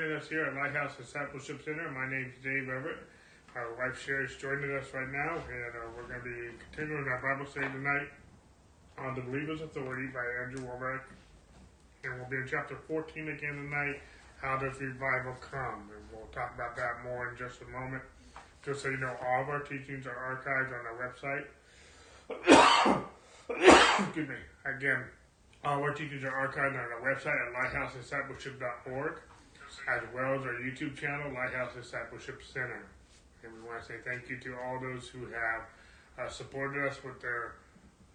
joining us here at Lighthouse Discipleship Center. My name is Dave Everett. Our wife Sherry is joining us right now, and uh, we're going to be continuing our Bible study tonight on the Believer's Authority by Andrew Wommack. And we'll be in chapter 14 again tonight. How does revival come? And we'll talk about that more in just a moment. Just so you know, all of our teachings are archived on our website. Excuse me. Again, all our teachings are archived on our website at lighthousediscipleship.org as well as our YouTube channel, Lighthouse Discipleship Center. And we want to say thank you to all those who have uh, supported us with their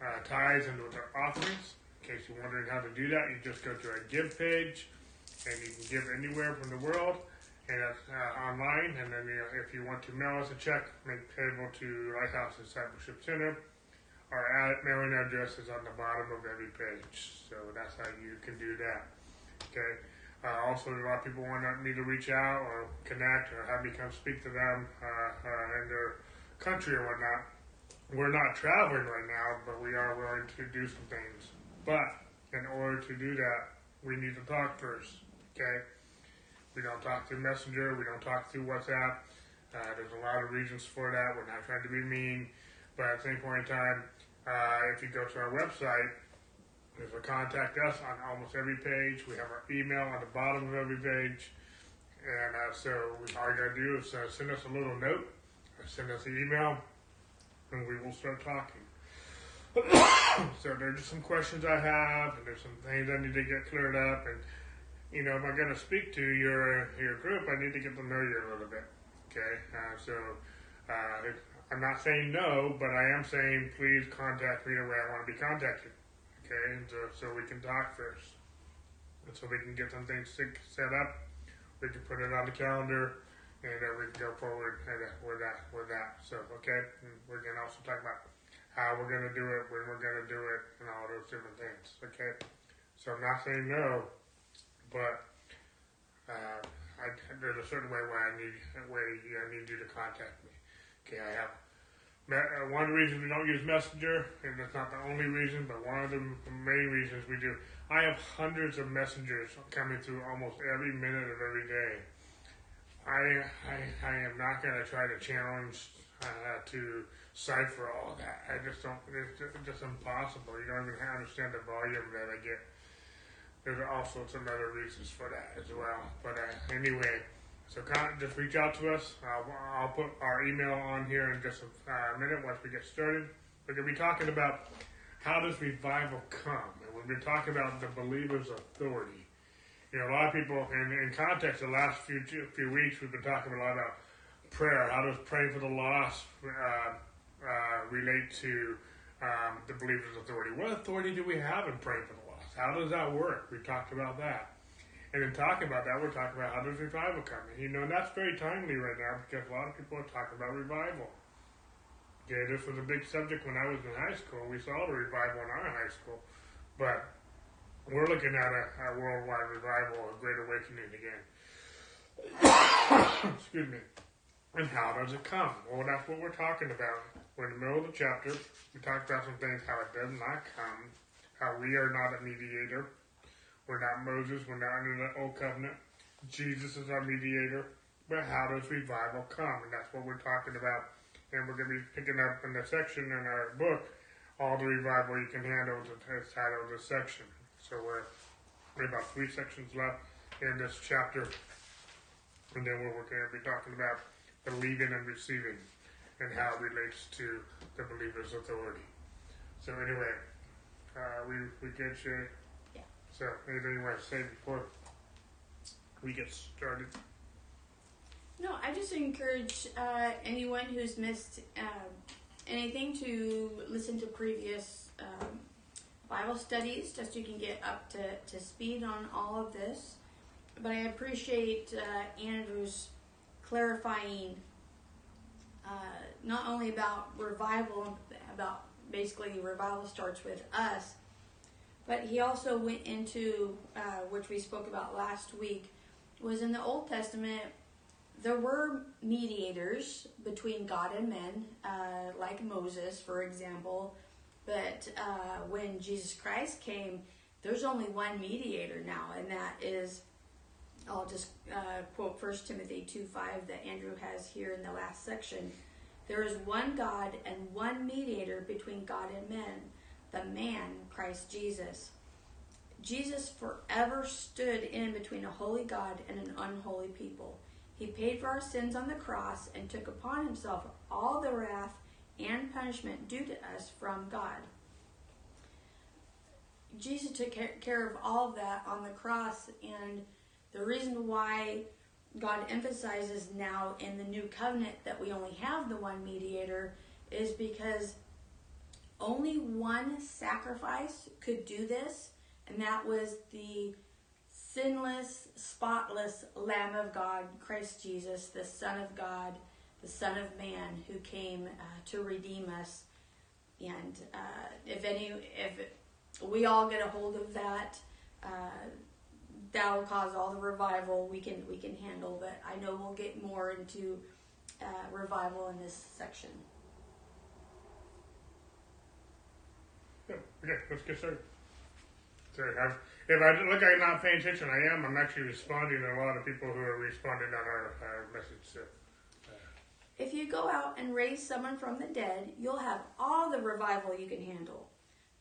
uh, tithes and with their offerings. In case you're wondering how to do that, you just go to our give page and you can give anywhere from the world and uh, online. And then you know, if you want to mail us a check, make payable to Lighthouse Discipleship Center. Our mailing address is on the bottom of every page, so that's how you can do that. Okay. Uh, also, a lot of people want me to reach out or connect or have me come speak to them uh, uh, in their country or whatnot. We're not traveling right now, but we are willing to do some things. But in order to do that, we need to talk first. Okay? We don't talk through Messenger. We don't talk through WhatsApp. Uh, there's a lot of reasons for that. We're not trying to be mean, but at the same point in time, uh, if you go to our website, there's a contact us on almost every page. We have our email on the bottom of every page. And uh, so all you gotta do is uh, send us a little note or send us an email and we will start talking. so there's just some questions I have and there's some things I need to get cleared up and you know, if I'm gonna speak to your your group, I need to get to know you a little bit. Okay, uh, so uh, I'm not saying no, but I am saying please contact me the way I want to be contacted. Okay, and uh, so we can talk first, and so we can get some things set up. We can put it on the calendar, and then we can go forward with that. With that, so okay, and we're gonna also talk about how we're gonna do it, when we're gonna do it, and all those different things. Okay, so I'm not saying no, but uh, I, there's a certain way where I need way I need you to contact me. Okay, I have uh, one reason we don't use Messenger, and that's not the only reason, but one of the main reasons we do. I have hundreds of messengers coming through almost every minute of every day. I I, I am not going to try to challenge uh, to cipher all that. I just don't. It's just impossible. You don't even understand the volume that I get. There's also some other reasons for that as well. But uh, anyway, so just reach out to us. Uh, I'll put our email on here in just a uh, minute once we get started. We're going to be talking about how does revival come, and we've been talking about the believer's authority. You know, a lot of people in, in context the last few few weeks we've been talking a lot about prayer. How does praying for the lost uh, uh, relate to um, the believer's authority? What authority do we have in praying for the lost? How does that work? We talked about that. And in talking about that, we're talking about how does revival come? You know, and that's very timely right now because a lot of people are talking about revival. Okay, this was a big subject when I was in high school. We saw the revival in our high school. But we're looking at a, a worldwide revival, a great awakening again. Excuse me. And how does it come? Well, that's what we're talking about. We're in the middle of the chapter. We talked about some things, how it does not come, how we are not a mediator, we're not Moses. We're not under the old covenant. Jesus is our mediator. But how does revival come? And that's what we're talking about. And we're going to be picking up in the section in our book, all the revival you can handle the title of this section. So we're, we're about three sections left in this chapter. And then we're going to be talking about believing and receiving and how it relates to the believer's authority. So anyway, uh, we, we get you so, anything you want to say before we get started? No, I just encourage uh, anyone who's missed um, anything to listen to previous um, Bible studies, just so you can get up to, to speed on all of this. But I appreciate uh, Andrew's clarifying uh, not only about revival, about basically revival starts with us, but he also went into, uh, which we spoke about last week, was in the Old Testament, there were mediators between God and men, uh, like Moses, for example. But uh, when Jesus Christ came, there's only one mediator now, and that is I'll just uh, quote 1 Timothy 2 5 that Andrew has here in the last section. There is one God and one mediator between God and men, the man, Christ Jesus. Jesus forever stood in between a holy God and an unholy people. He paid for our sins on the cross and took upon himself all the wrath and punishment due to us from God. Jesus took care of all of that on the cross, and the reason why God emphasizes now in the new covenant that we only have the one mediator is because only one sacrifice could do this, and that was the sinless, spotless Lamb of God, Christ Jesus, the Son of God, the Son of Man, who came uh, to redeem us. And uh, if any, if we all get a hold of that, uh, that'll cause all the revival we can we can handle. But I know we'll get more into uh, revival in this section. Yeah, okay, let's get started. Sorry, I've, if I look like I'm not paying attention, I am. I'm actually responding to a lot of people who are responding on our, our message. So. If you go out and raise someone from the dead, you'll have all the revival you can handle.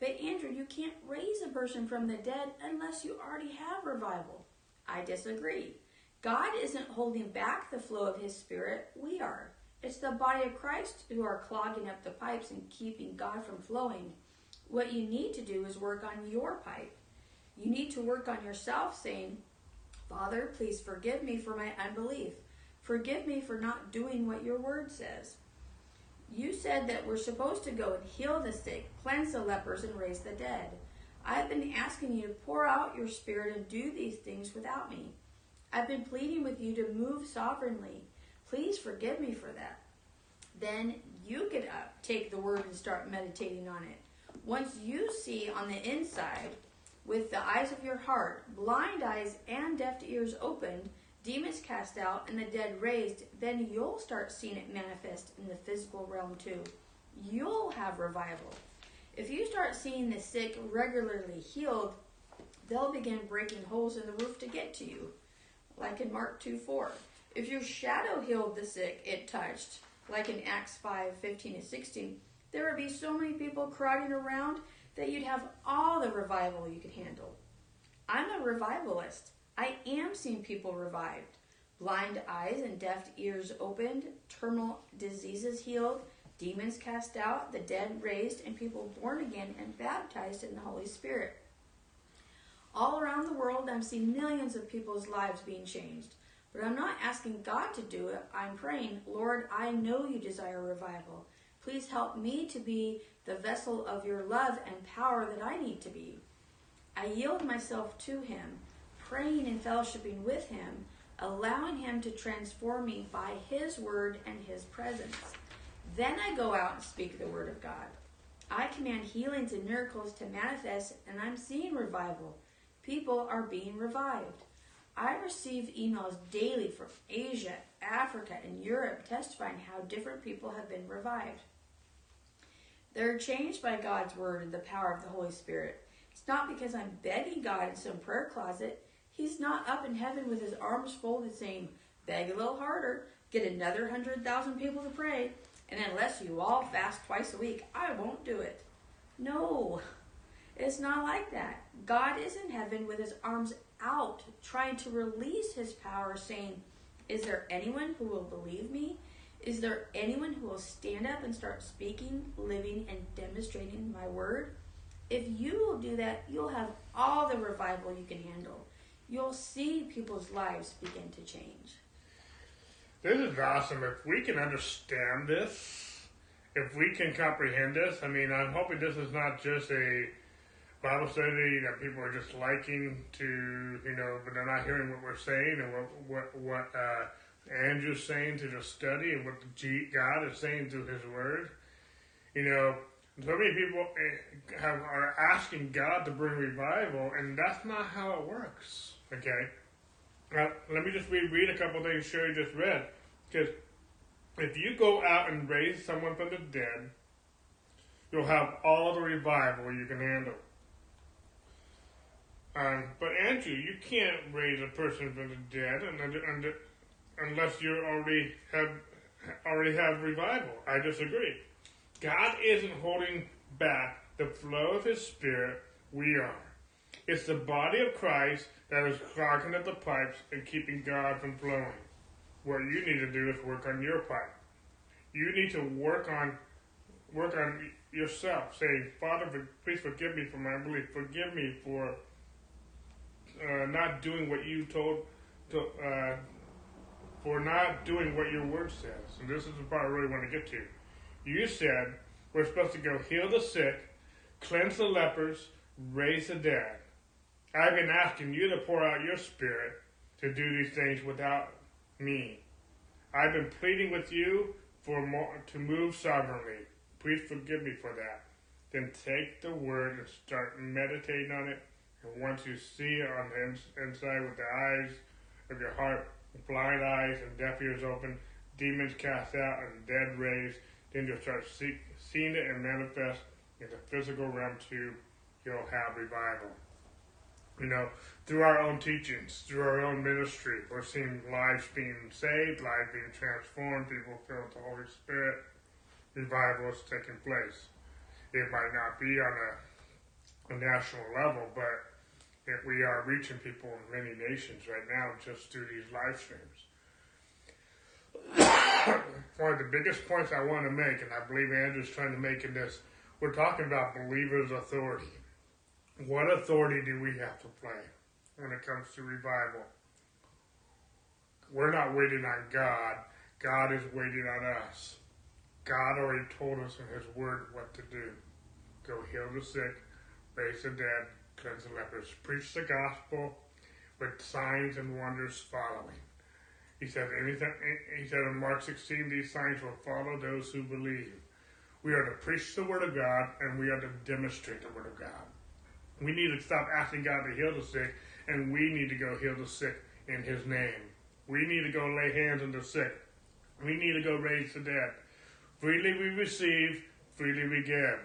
But Andrew, you can't raise a person from the dead unless you already have revival. I disagree. God isn't holding back the flow of his spirit, we are. It's the body of Christ who are clogging up the pipes and keeping God from flowing. What you need to do is work on your pipe. You need to work on yourself, saying, Father, please forgive me for my unbelief. Forgive me for not doing what your word says. You said that we're supposed to go and heal the sick, cleanse the lepers, and raise the dead. I've been asking you to pour out your spirit and do these things without me. I've been pleading with you to move sovereignly. Please forgive me for that. Then you get up, take the word, and start meditating on it. Once you see on the inside, with the eyes of your heart, blind eyes and deaf ears opened, demons cast out, and the dead raised, then you'll start seeing it manifest in the physical realm too. You'll have revival. If you start seeing the sick regularly healed, they'll begin breaking holes in the roof to get to you, like in Mark 2 4. If your shadow healed the sick it touched, like in Acts 5 15 and 16, there would be so many people crowding around that you'd have all the revival you could handle. I'm a revivalist. I am seeing people revived, blind eyes and deaf ears opened, terminal diseases healed, demons cast out, the dead raised, and people born again and baptized in the Holy Spirit. All around the world, I'm seeing millions of people's lives being changed. But I'm not asking God to do it. I'm praying, Lord, I know you desire revival. Please help me to be the vessel of your love and power that I need to be. I yield myself to Him praying and fellowshipping with Him, allowing Him to transform me by His word and His presence. Then I go out and speak the word of God. I command healings and miracles to manifest, and I'm seeing revival. People are being revived. I receive emails daily from Asia, Africa, and Europe testifying how different people have been revived. They're changed by God's word and the power of the Holy Spirit. It's not because I'm begging God in some prayer closet. He's not up in heaven with his arms folded saying, beg a little harder, get another hundred thousand people to pray, and unless you all fast twice a week, I won't do it. No, it's not like that. God is in heaven with his arms out, trying to release his power, saying, Is there anyone who will believe me? Is there anyone who will stand up and start speaking, living, and demonstrating my word? If you will do that, you'll have all the revival you can handle you'll see people's lives begin to change. This is awesome. If we can understand this, if we can comprehend this, I mean, I'm hoping this is not just a Bible study that people are just liking to, you know, but they're not hearing what we're saying and what what what uh, Andrew's saying to just study and what God is saying through His Word. You know, so many people eh, have, are asking God to bring revival, and that's not how it works. Okay. Now, let me just read, read a couple things Sherry just read. Because if you go out and raise someone from the dead, you'll have all the revival you can handle. Um, but Andrew, you can't raise a person from the dead unless you already have already have revival. I disagree. God isn't holding back the flow of His Spirit. We are. It's the body of Christ that is clogging up the pipes and keeping God from flowing. What you need to do is work on your pipe. You need to work on work on yourself. Say, Father, please forgive me for my unbelief. Forgive me for uh, not doing what you told to, uh, for not doing what your word says. And this is the part I really want to get to. You said we're supposed to go heal the sick, cleanse the lepers, raise the dead. I've been asking you to pour out your spirit to do these things without me. I've been pleading with you for more, to move sovereignly. Please forgive me for that. Then take the word and start meditating on it. And once you see it on the inside with the eyes of your heart, blind eyes and deaf ears open, demons cast out, and dead raised, then you'll start see, seeing it and manifest in the physical realm too. You'll have revival. You know, through our own teachings, through our own ministry, we're seeing lives being saved, lives being transformed, people filled with the Holy Spirit. Revival is taking place. It might not be on a, a national level, but that we are reaching people in many nations right now just through these live streams. One of the biggest points I want to make, and I believe Andrew's trying to make in this, we're talking about believers' authority. What authority do we have to play when it comes to revival? We're not waiting on God. God is waiting on us. God already told us in His Word what to do. Go heal the sick, raise the dead, cleanse the lepers, preach the gospel with signs and wonders following. He said, he said in Mark 16, these signs will follow those who believe. We are to preach the word of God and we are to demonstrate the word of God. We need to stop asking God to heal the sick and we need to go heal the sick in his name. We need to go lay hands on the sick. We need to go raise the dead. Freely we receive, freely we give.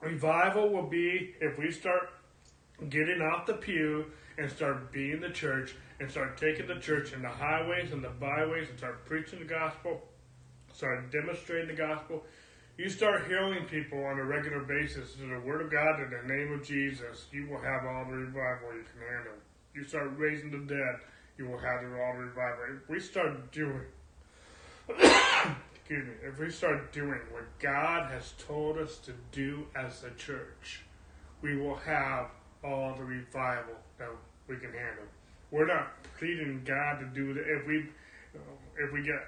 Revival will be if we start getting off the pew and start being the church and start taking the church in the highways and the byways and start preaching the gospel, start demonstrating the gospel. You start healing people on a regular basis through the word of God in the name of Jesus, you will have all the revival you can handle. You start raising the dead, you will have all the revival. If we start doing excuse me, if we start doing what God has told us to do as a church, we will have all the revival that we can handle. We're not pleading God to do that. If we if we get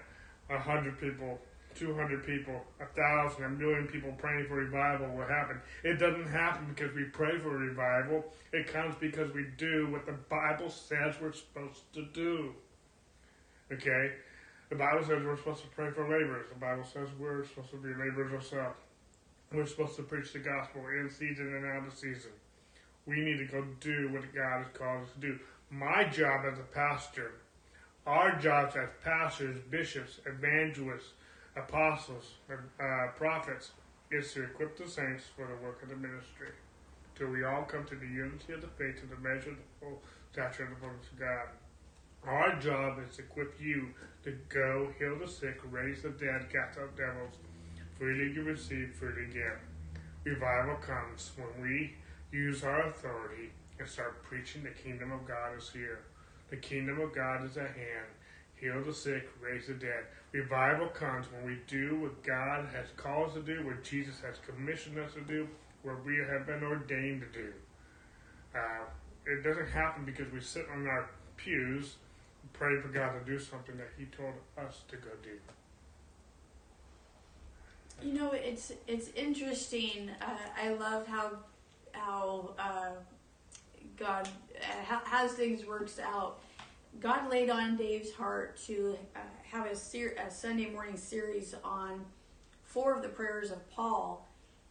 a hundred people, two hundred people, a thousand, a million people praying for revival, what happen? It doesn't happen because we pray for revival. It comes because we do what the Bible says we're supposed to do. Okay. The Bible says we're supposed to pray for laborers. The Bible says we're supposed to be laborers ourselves. We're supposed to preach the gospel in season and out of season. We need to go do what God has called us to do. My job as a pastor, our jobs as pastors, bishops, evangelists, apostles, uh, prophets, is to equip the saints for the work of the ministry, till we all come to the unity of the faith and the measure of the full stature of the fullness of God. Our job is to equip you to go heal the sick, raise the dead, cast out devils. Freely you receive, freely give. Revival comes when we use our authority and start preaching the kingdom of God is here. The kingdom of God is at hand. Heal the sick, raise the dead. Revival comes when we do what God has called us to do, what Jesus has commissioned us to do, what we have been ordained to do. Uh, it doesn't happen because we sit on our pews and pray for God to do something that He told us to go do. You know, it's it's interesting. Uh, I love how how uh, God uh, has things works out. God laid on Dave's heart to uh, have a, ser- a Sunday morning series on four of the prayers of Paul.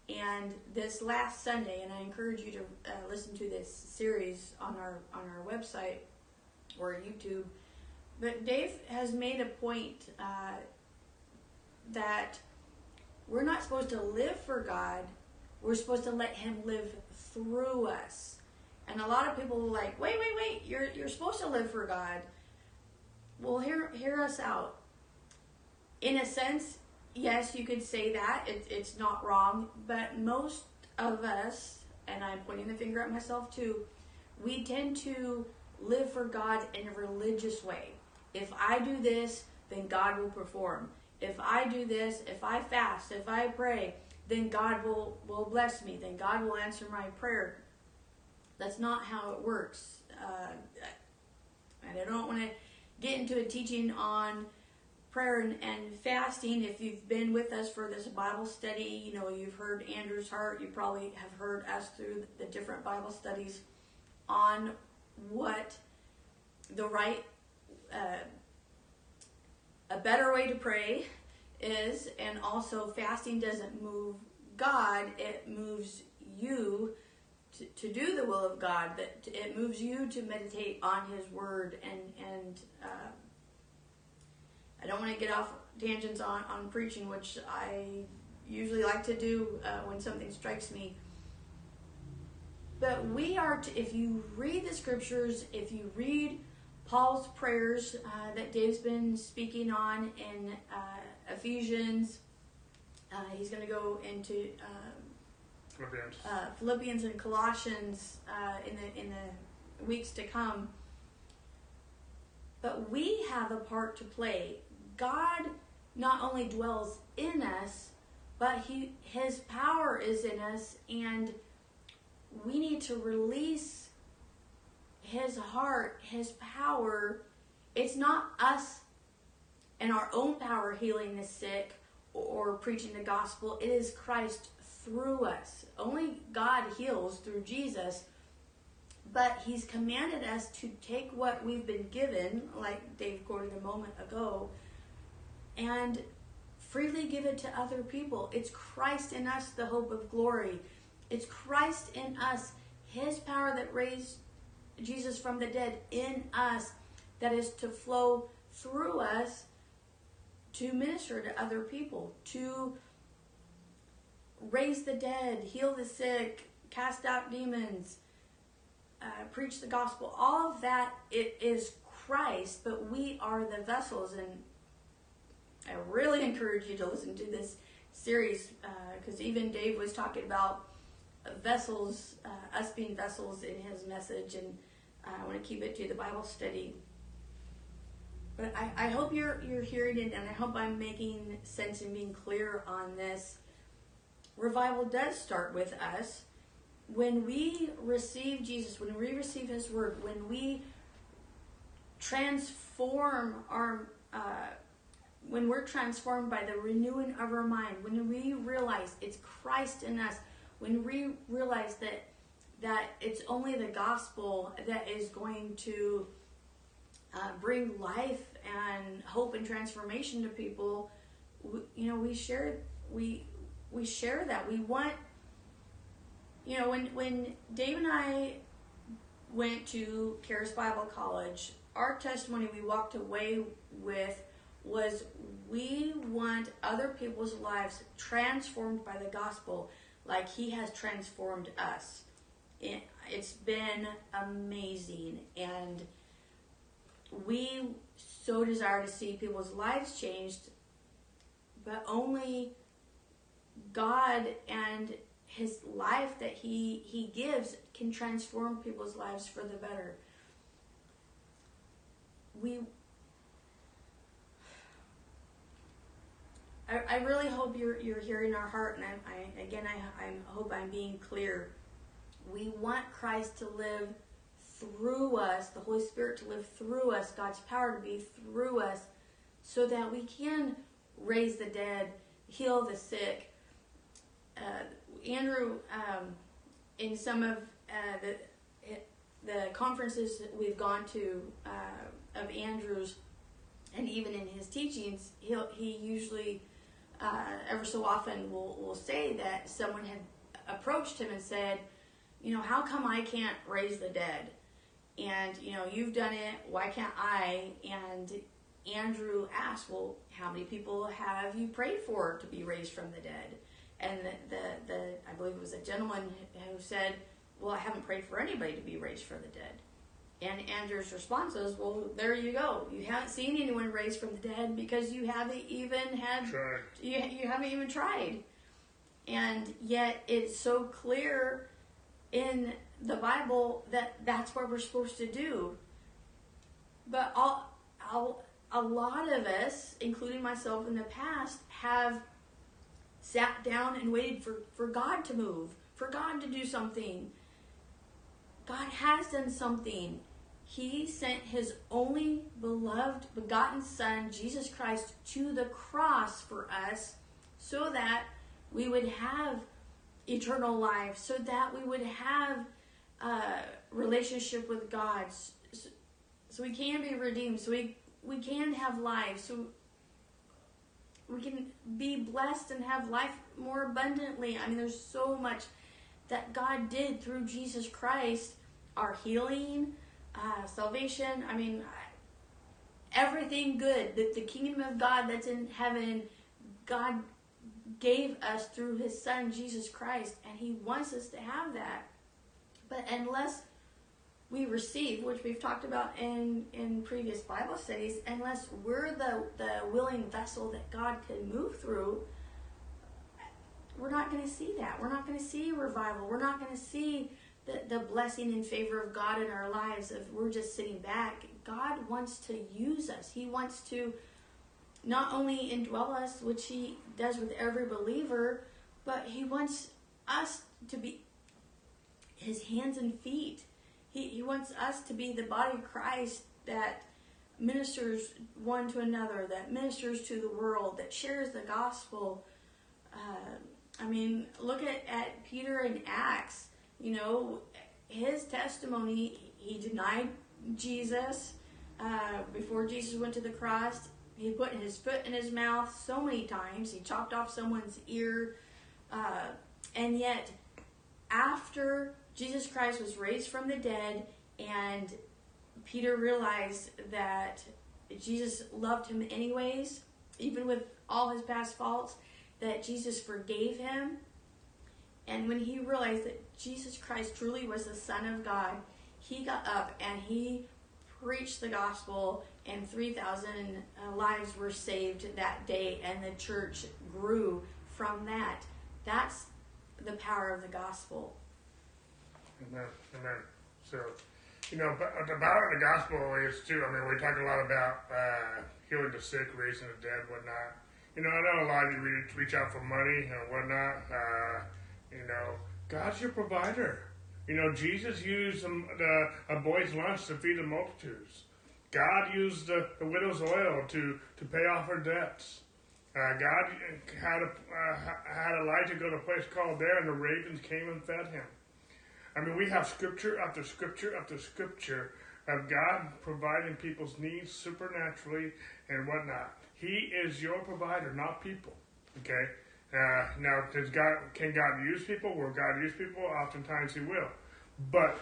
And this last Sunday, and I encourage you to uh, listen to this series on our on our website or YouTube. But Dave has made a point uh, that we're not supposed to live for God. We're supposed to let Him live through us. And a lot of people like, wait, wait, wait, you're, you're supposed to live for God. Well, hear, hear us out. In a sense, yes, you could say that. It, it's not wrong. But most of us, and I'm pointing the finger at myself too, we tend to live for God in a religious way. If I do this, then God will perform. If I do this, if I fast, if I pray, then God will, will bless me. Then God will answer my prayer. That's not how it works. Uh, and I don't want to get into a teaching on prayer and, and fasting. If you've been with us for this Bible study, you know, you've heard Andrew's heart. You probably have heard us through the different Bible studies on what the right, uh, a better way to pray is, and also fasting doesn't move God, it moves you to, to do the will of God. That it moves you to meditate on His Word, and and uh, I don't want to get off tangents on on preaching, which I usually like to do uh, when something strikes me. But we are, to, if you read the scriptures, if you read Paul's prayers uh, that Dave's been speaking on in uh, Ephesians, uh, he's going to go into um, Philippians. uh, Philippians and Colossians uh, in the in the weeks to come. But we have a part to play. God not only dwells in us, but he his power is in us and we need to release his heart, his power. It's not us and our own power healing the sick or preaching the gospel. It is Christ through us. Only God heals through Jesus. But he's commanded us to take what we've been given, like Dave quoted a moment ago, and freely give it to other people. It's Christ in us, the hope of glory. It's Christ in us, his power that raised Jesus from the dead in us, that is to flow through us to minister to other people, to raise the dead, heal the sick, cast out demons, uh, preach the gospel. All of that it is Christ, but we are the vessels. And I really encourage you to listen to this series because uh, even Dave was talking about vessels, uh, us being vessels in his message, and I want to keep it to the Bible study. But I, I hope you're you're hearing it, and I hope I'm making sense and being clear on this. Revival does start with us when we receive Jesus, when we receive His Word, when we transform our, uh, when we're transformed by the renewing of our mind, when we realize it's Christ in us, when we realize that that it's only the gospel that is going to uh, bring life and hope and transformation to people, we, you know, we share we we share that. We want, you know, when when Dave and I went to Charis Bible College, our testimony we walked away with was we want other people's lives transformed by the gospel like he has transformed us. It, it's been amazing and we so desire to see people's lives changed, but only God and his life that he he gives can transform people's lives for the better. We I, really hope you're you're hearing our heart and I, I again I, I hope I'm being clear. We want Christ to live through us, the Holy Spirit to live through us, God's power to be through us, so that we can raise the dead, heal the sick. Uh, Andrew, um, in some of uh, the the conferences we've gone to uh, of Andrew's, and even in his teachings, he he usually uh, ever so often will will say that someone had approached him and said, you know, how come I can't raise the dead? And you know you've done it why can't i and andrew asked well how many people have you prayed for to be raised from the dead and the the, the i believe it was a gentleman who said well, I haven't prayed for anybody to be raised from the dead. And Andrew's response was well, there you go. You haven't seen anyone raised from the dead because you haven't even had, you, you haven't even tried. And yet it's so clear in the Bible that that's what we're supposed to do. But all, all, a lot of us, including myself in the past, have sat down and waited for, for God to move, for God to do something. God has done something. He sent his only beloved, begotten Son, Jesus Christ, to the cross for us so that we would have eternal life, so that we would have a relationship with God, so, so we can be redeemed, so we, we can have life, so we can be blessed and have life more abundantly. I mean, there's so much that God did through Jesus Christ, our healing, uh, salvation. I mean, everything good. The, the kingdom of God that's in heaven, God gave us through his son, Jesus Christ, and he wants us to have that. But unless we receive, which we've talked about in, in previous Bible studies, unless we're the, the willing vessel that God can move through, we're not going to see that. We're not going to see revival. We're not going to see the, the blessing and favor of God in our lives if we're just sitting back. God wants to use us. He wants to not only indwell us, which He does with every believer, but He wants us to be His hands and feet. He, he wants us to be the body of Christ that ministers one to another, that ministers to the world, that shares the gospel. Uh, I mean, look at, at Peter in Acts. You know, his testimony, he denied Jesus uh, before Jesus went to the cross. He put his foot in his mouth so many times. He chopped off someone's ear. Uh, and yet, after Jesus Christ was raised from the dead, and Peter realized that Jesus loved him anyways, even with all his past faults, that Jesus forgave him. And when he realized that Jesus Christ truly was the Son of God, he got up and he preached the gospel, and 3,000 uh, lives were saved that day, and the church grew from that. That's the power of the gospel. Amen. Amen. So, you know, but the power of the gospel is too. I mean, we talk a lot about uh, healing the sick, raising the dead, whatnot. You know, I know a lot of you reach, reach out for money and whatnot. Uh, you know, God's your provider. You know, Jesus used the, a boy's lunch to feed the multitudes. God used the, the widow's oil to, to pay off her debts. Uh, God had, a, uh, had Elijah go to a place called there, and the ravens came and fed him. I mean, we have scripture after scripture after scripture of God providing people's needs supernaturally and whatnot. He is your provider, not people. Okay. Uh, now, does God can God use people? Will God use people? Oftentimes, He will. But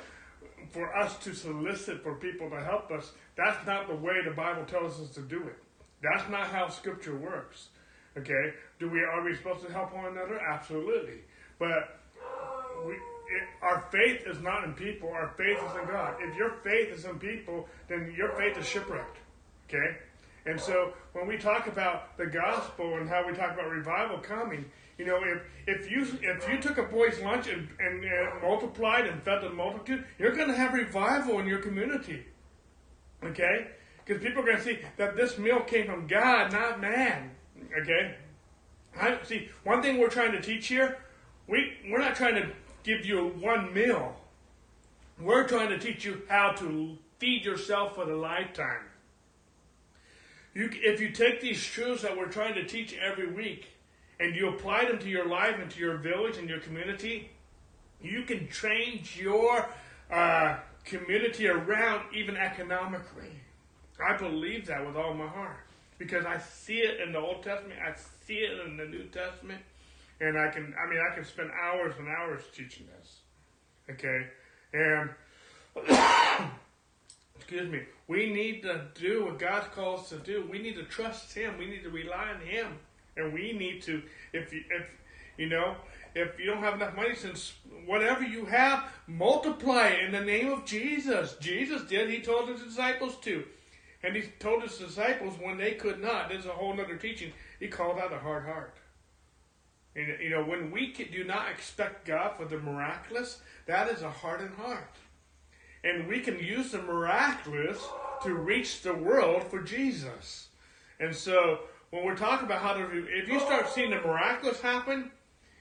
for us to solicit for people to help us, that's not the way the Bible tells us to do it. That's not how Scripture works. Okay. Do we are we supposed to help one another? Absolutely. But we it, our faith is not in people, our faith is in God. If your faith is in people, then your faith is shipwrecked. Okay? And so when we talk about the gospel and how we talk about revival coming, you know, if, if you if you took a boy's lunch and, and, and multiplied and fed the multitude, you're going to have revival in your community. Okay? Because people are going to see that this meal came from God, not man. Okay? I, see, one thing we're trying to teach here, we, we're not trying to give you one meal. We're trying to teach you how to feed yourself for the lifetime. You, if you take these truths that we're trying to teach every week and you apply them to your life and to your village and your community, you can change your uh, community around even economically. I believe that with all my heart because I see it in the Old Testament, I see it in the New Testament, and I can, I mean, I can spend hours and hours teaching this. Okay? And, excuse me, we need to do what God calls to do. We need to trust Him. We need to rely on Him. And we need to, if, you if, You know, if you don't have enough money, since whatever you have, multiply it in the name of Jesus. Jesus did. He told his disciples to. And he told his disciples when they could not, this is a whole other teaching, he called out a hard heart. And, you know, when we do not expect God for the miraculous, that is a hardened heart. And we can use the miraculous to reach the world for Jesus. And so, when we're talking about how to, if you start seeing the miraculous happen,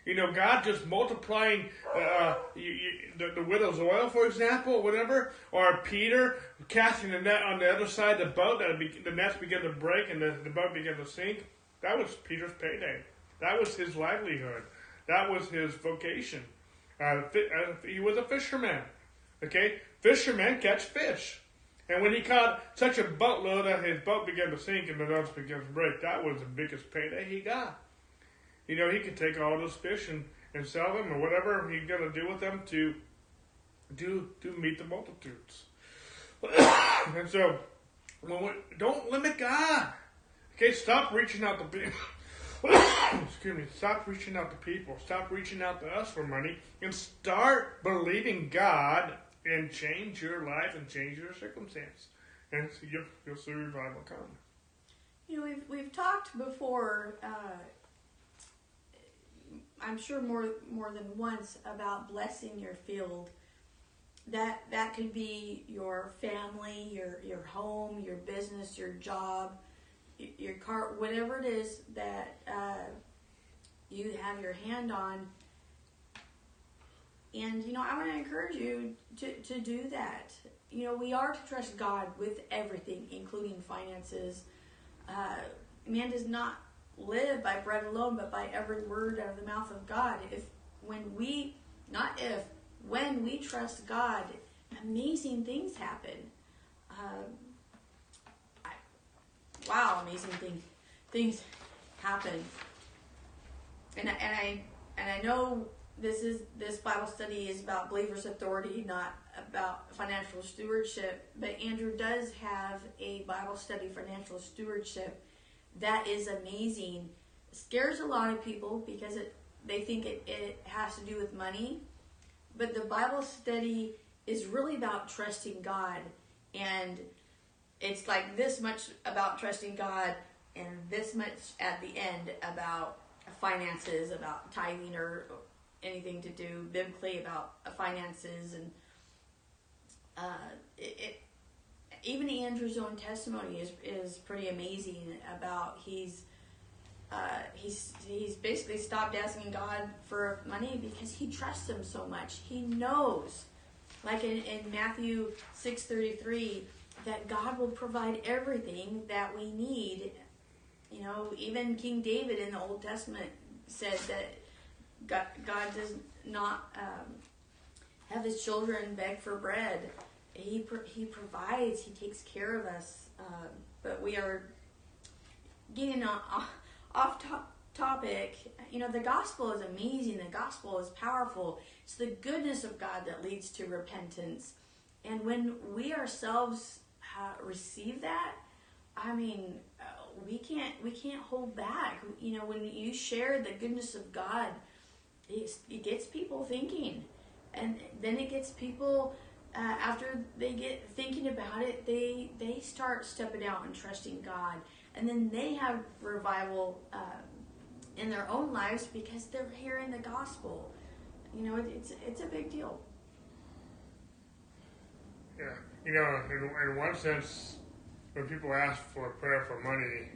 you know, God just multiplying uh, you, you, the, the widow's oil, for example, whatever, or Peter casting the net on the other side of the boat, that the nets began to break and the, the boat began to sink. That was Peter's payday. That was his livelihood. That was his vocation. Uh, uh, he was a fisherman. Okay, fishermen catch fish. And when he caught such a boatload that his boat began to sink and the nets began to break, that was the biggest payday he got. You know, he could take all those fish and, and sell them or whatever he's going to do with them to do to meet the multitudes. and so, don't limit God. Okay, stop reaching out to people. Excuse me. Stop reaching out to people. Stop reaching out to us for money, and start believing God and change your life and change your circumstance, and so you'll, you'll see revival come. You know, we've we've talked before. Uh, I'm sure more more than once about blessing your field. That that could be your family, your your home, your business, your job, your car, whatever it is that uh, you have your hand on. And you know, I want to encourage you to to do that. You know, we are to trust God with everything, including finances. Uh, man does not live by bread alone, but by every word out of the mouth of God. If when we, not if, when we trust God, amazing things happen. I, wow, amazing things things happen. And I, and I and I know this is this Bible study is about believers' authority, not about financial stewardship. But Andrew does have a Bible study, financial stewardship that is amazing. scares a lot of people because it they think it, it has to do with money. But the Bible study is really about trusting God. And it's like this much about trusting God and this much at the end about finances, about tithing or anything to do biblically about finances and uh, it, it even Andrew's own testimony is is pretty amazing about he's uh, he's he's basically stopped asking God for money because he trusts him so much. He knows, like in, in Matthew six thirty three, that God will provide everything that we need. You know, even King David in the Old Testament said that God, God does not um, have his children beg for bread he he provides. He takes care of us. Um, but we are getting off, off top, topic. You know, the gospel is amazing. The gospel is powerful. It's the goodness of God that leads to repentance. And when we ourselves receive that, I mean, uh, we can't we can't hold back. You know, when you share the goodness of God, it gets people thinking, and then it gets people uh, after they get thinking about it, they they start stepping out and trusting God, and then they have revival um, in their own lives because they're hearing the gospel. You know, it, it's it's a big deal. Yeah, you know, in, in one sense, when people ask for prayer for money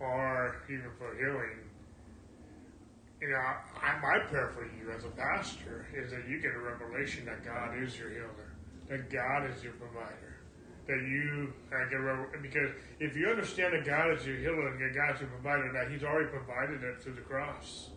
or even for healing, you know, I, my prayer for you as a pastor is that you get a revelation that God is your healer that God is your provider. That you uh, get because if you understand that God is your healer and that God is your provider, that He's already provided it through the cross,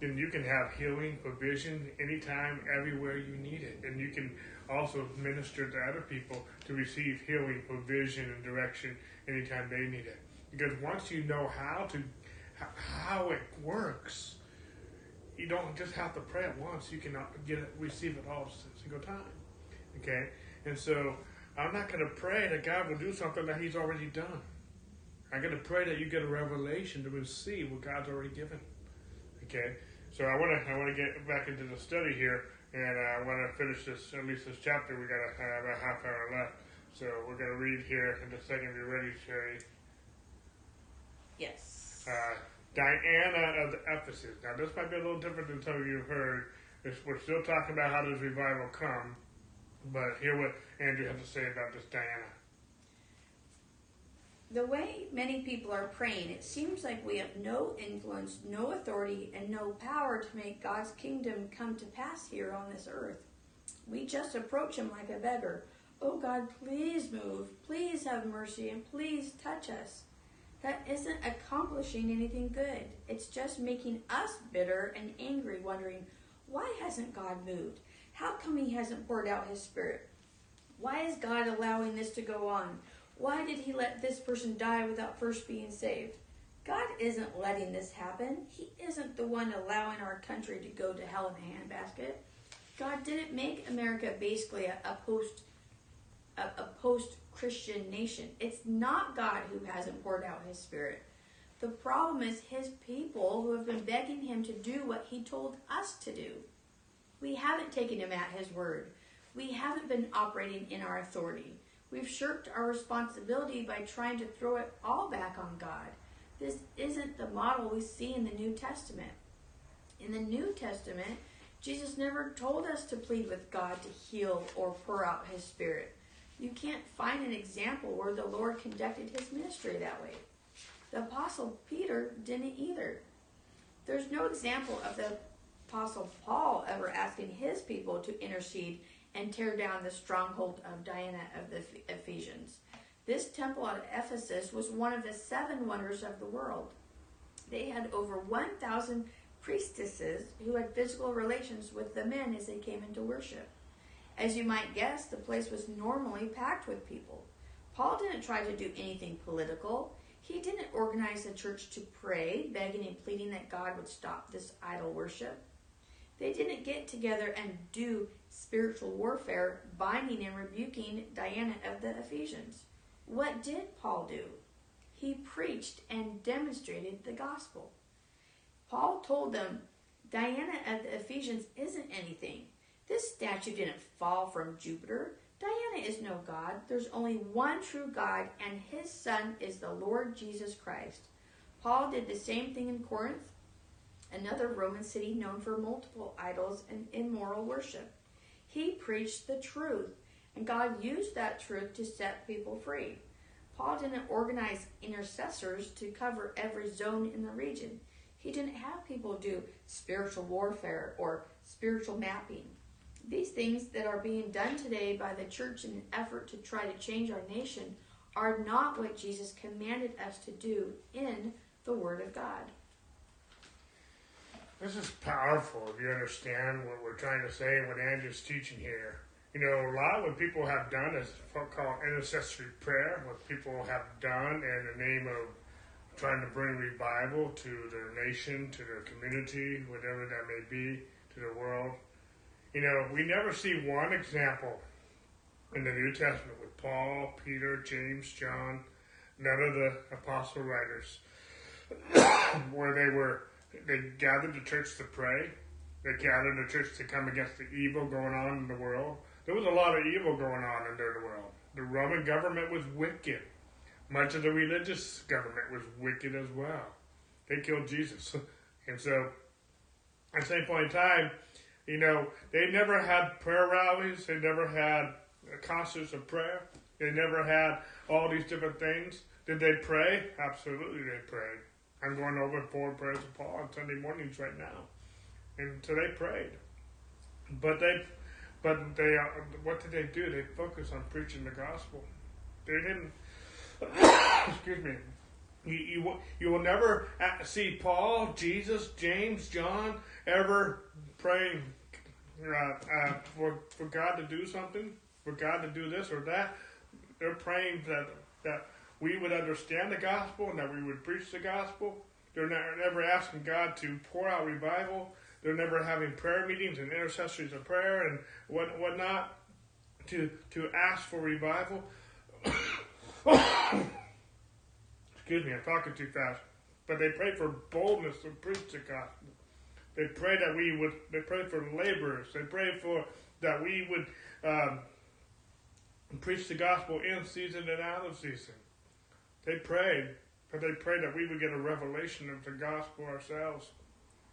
then you can have healing, provision anytime, everywhere you need it, and you can also minister to other people to receive healing, provision, and direction anytime they need it. Because once you know how to how it works, you don't just have to pray it once. You can uh, get it, receive it all at a single time. Okay? And so I'm not going to pray that God will do something that He's already done. I'm going to pray that you get a revelation to receive what God's already given. Okay? So I want to I want to get back into the study here, and uh, I want to finish this at least this chapter. We got a, uh, about a half hour left, so we're going to read here in a second. You're ready, Sherry. Yes. Uh, Diana of Ephesus. Now this might be a little different than some of you have heard. It's, we're still talking about how does revival come, but hear what Andrew has to say about this Diana. The way many people are praying, it seems like we have no influence, no authority, and no power to make God's kingdom come to pass here on this earth. We just approach Him like a beggar. Oh God, please move, please have mercy, and please touch us. That isn't accomplishing anything good. It's just making us bitter and angry, wondering, why hasn't God moved? How come He hasn't poured out His Spirit? Why is God allowing this to go on? Why did he let this person die without first being saved? God isn't letting this happen. He isn't the one allowing our country to go to hell in a handbasket. God didn't make America basically a, a post a, a post Christian nation. It's not God who hasn't poured out his spirit. The problem is his people who have been begging him to do what he told us to do. We haven't taken him at his word. We haven't been operating in our authority. We've shirked our responsibility by trying to throw it all back on God. This isn't the model we see in the New Testament. In the New Testament, Jesus never told us to plead with God to heal or pour out his spirit. You can't find an example where the Lord conducted his ministry that way. The Apostle Peter didn't either. There's no example of the Apostle Paul ever asking his people to intercede and tear down the stronghold of Diana of the Ephesians. This temple at Ephesus was one of the seven wonders of the world. They had over 1,000 priestesses who had physical relations with the men as they came into worship. As you might guess, the place was normally packed with people. Paul didn't try to do anything political. He didn't organize the church to pray, begging and pleading that God would stop this idol worship. They didn't get together and do spiritual warfare, binding and rebuking Diana of the Ephesians. What did Paul do? He preached and demonstrated the gospel. Paul told them, Diana of the Ephesians isn't anything. This statue didn't fall from Jupiter. Diana is no God. There's only one true God, and his Son is the Lord Jesus Christ. Paul did the same thing in Corinth, another Roman city known for multiple idols and immoral worship. He preached the truth, and God used that truth to set people free. Paul didn't organize intercessors to cover every zone in the region. He didn't have people do spiritual warfare or spiritual mapping. These things that are being done today by the church in an effort to try to change our nation are not what Jesus commanded us to do in the Word of God. This is powerful if you understand what we're trying to say and what Andrew's teaching here. You know, a lot of what people have done is called intercessory prayer, what people have done in the name of trying to bring revival to their nation, to their community, whatever that may be, to the world. You know, we never see one example in the New Testament with Paul, Peter, James, John, none of the apostle writers, where they were they gathered the church to pray. They gathered the church to come against the evil going on in the world. There was a lot of evil going on in the world. The Roman government was wicked. Much of the religious government was wicked as well. They killed Jesus. And so, at the same point in time, you know, they never had prayer rallies. They never had concerts of prayer. They never had all these different things. Did they pray? Absolutely, they prayed. I'm going over four prayers of Paul on Sunday mornings right now, and so they prayed. But they, but they, uh, what did they do? They focused on preaching the gospel. They didn't. excuse me. You, you, you will never see Paul, Jesus, James, John ever praying uh, uh, for for God to do something, for God to do this or that. They're praying that that we would understand the gospel and that we would preach the gospel. They're never asking God to pour out revival. They're never having prayer meetings and intercessories of prayer and what whatnot to to ask for revival. Excuse me, I'm talking too fast. But they pray for boldness to preach the gospel. They pray that we would. They pray for laborers. They pray for that we would um, preach the gospel in season and out of season. They prayed, but they prayed that we would get a revelation of the gospel ourselves,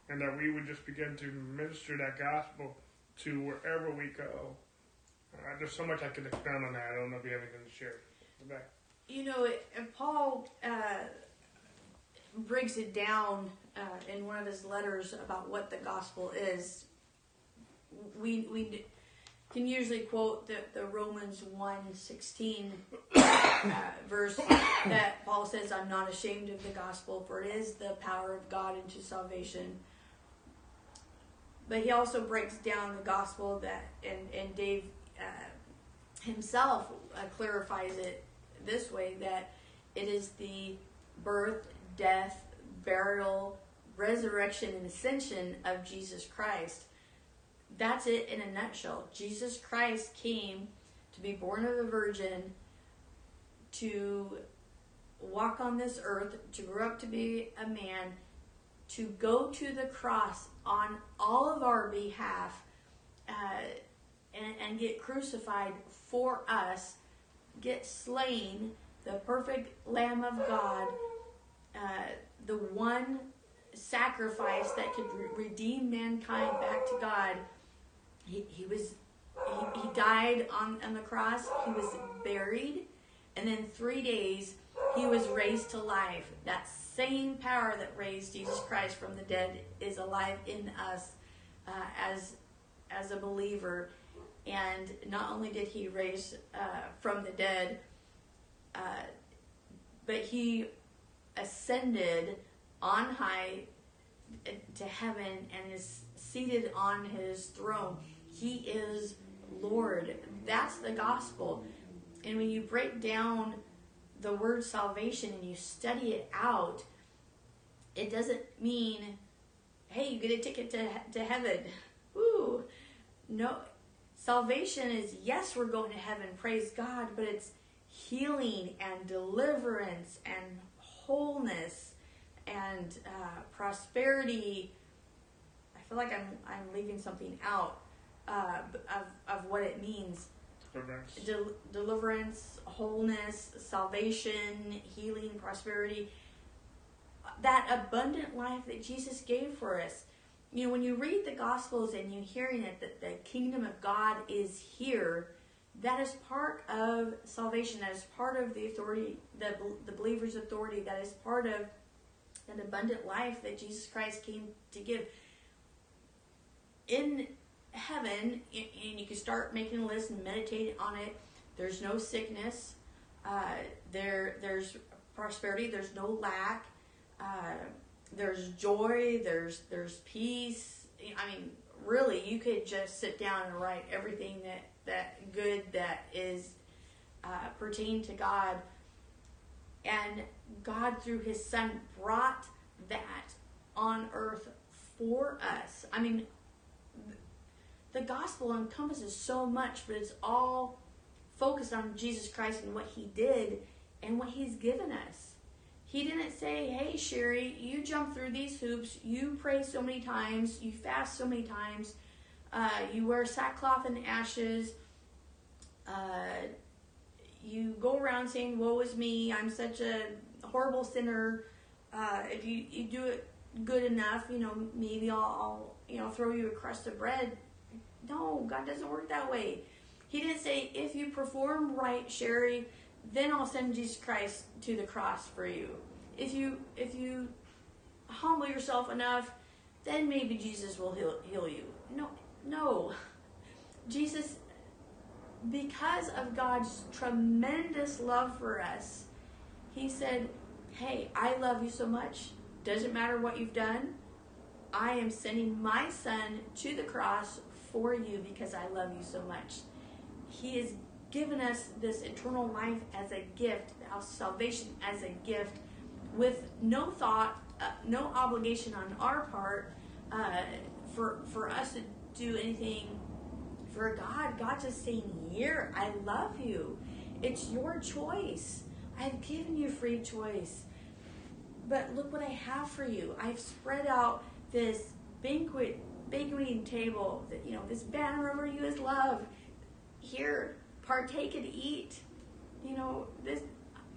and that we would just begin to minister that gospel to wherever we go. Uh, there's so much I could expound on that. I don't know if you have anything to share. Okay. You know, and Paul uh, breaks it down uh, in one of his letters about what the gospel is. We we can usually quote the, the Romans 1 16 uh, verse that Paul says, I'm not ashamed of the gospel, for it is the power of God into salvation. But he also breaks down the gospel that, and, and Dave uh, himself uh, clarifies it this way that it is the birth, death, burial, resurrection, and ascension of Jesus Christ. That's it in a nutshell. Jesus Christ came to be born of a virgin, to walk on this earth, to grow up to be a man, to go to the cross on all of our behalf, uh, and, and get crucified for us, get slain, the perfect Lamb of God, uh, the one sacrifice that could re- redeem mankind back to God. He, he was he, he died on, on the cross. He was buried, and then three days he was raised to life. That same power that raised Jesus Christ from the dead is alive in us uh, as as a believer. And not only did he raise uh, from the dead, uh, but he ascended on high to heaven and is seated on his throne. He is Lord. That's the gospel. And when you break down the word salvation and you study it out, it doesn't mean, hey, you get a ticket to, to heaven. Woo. No. Salvation is, yes, we're going to heaven, praise God, but it's healing and deliverance and wholeness and uh, prosperity. I feel like I'm, I'm leaving something out uh, of, of what it means Deliverance. Del- deliverance, wholeness, salvation, healing, prosperity. That abundant life that Jesus gave for us. You know, when you read the Gospels and you're hearing it that the kingdom of God is here, that is part of salvation. That is part of the authority, the, the believer's authority. That is part of an abundant life that Jesus Christ came to give. In heaven, and you can start making a list and meditate on it. There's no sickness. Uh, there, there's prosperity. There's no lack. Uh, there's joy. There's there's peace. I mean, really, you could just sit down and write everything that that good that is uh, pertain to God. And God, through His Son, brought that on earth for us. I mean, the gospel encompasses so much, but it's all focused on Jesus Christ and what He did and what He's given us. He didn't say, Hey, Sherry, you jump through these hoops, you pray so many times, you fast so many times, uh, you wear sackcloth and ashes, uh, you go around saying, Woe is me, I'm such a horrible sinner. Uh, if you, you do it good enough, you know, maybe I'll, I'll, you know, throw you a crust of bread no, God doesn't work that way. He didn't say, if you perform right, Sherry, then I'll send Jesus Christ to the cross for you. If you if you humble yourself enough, then maybe Jesus will heal, heal you. No, no. Jesus, because of God's tremendous love for us, He said, Hey, I love you so much. Doesn't matter what you've done. I am sending my son to the cross for you because I love you so much. He has given us this eternal life as a gift, our salvation as a gift, with no thought, uh, no obligation on our part uh, for for us to do anything for God. God just saying, "Here, I love you. It's your choice. I've given you free choice." But look what I have for you. I've spread out this banquet banqueting table that you know this banner over you is love. Here partake and eat. You know this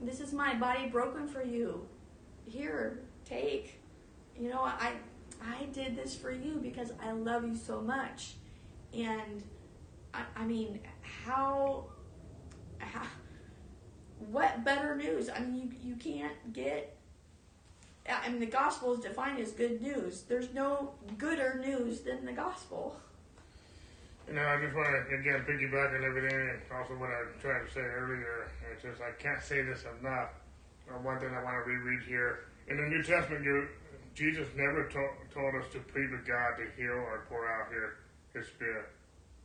this is my body broken for you. Here take. You know i i did this for you because i love you so much. And i, I mean how, how what better news? I mean you, you can't get I mean, the gospel is defined as good news. There's no gooder news than the gospel. You know, I just want to again piggyback on everything, and also what I tried to say earlier. It's just I can't say this enough. One thing I want to reread here in the New Testament, Jesus never told, told us to plead with God to heal or pour out here His Spirit.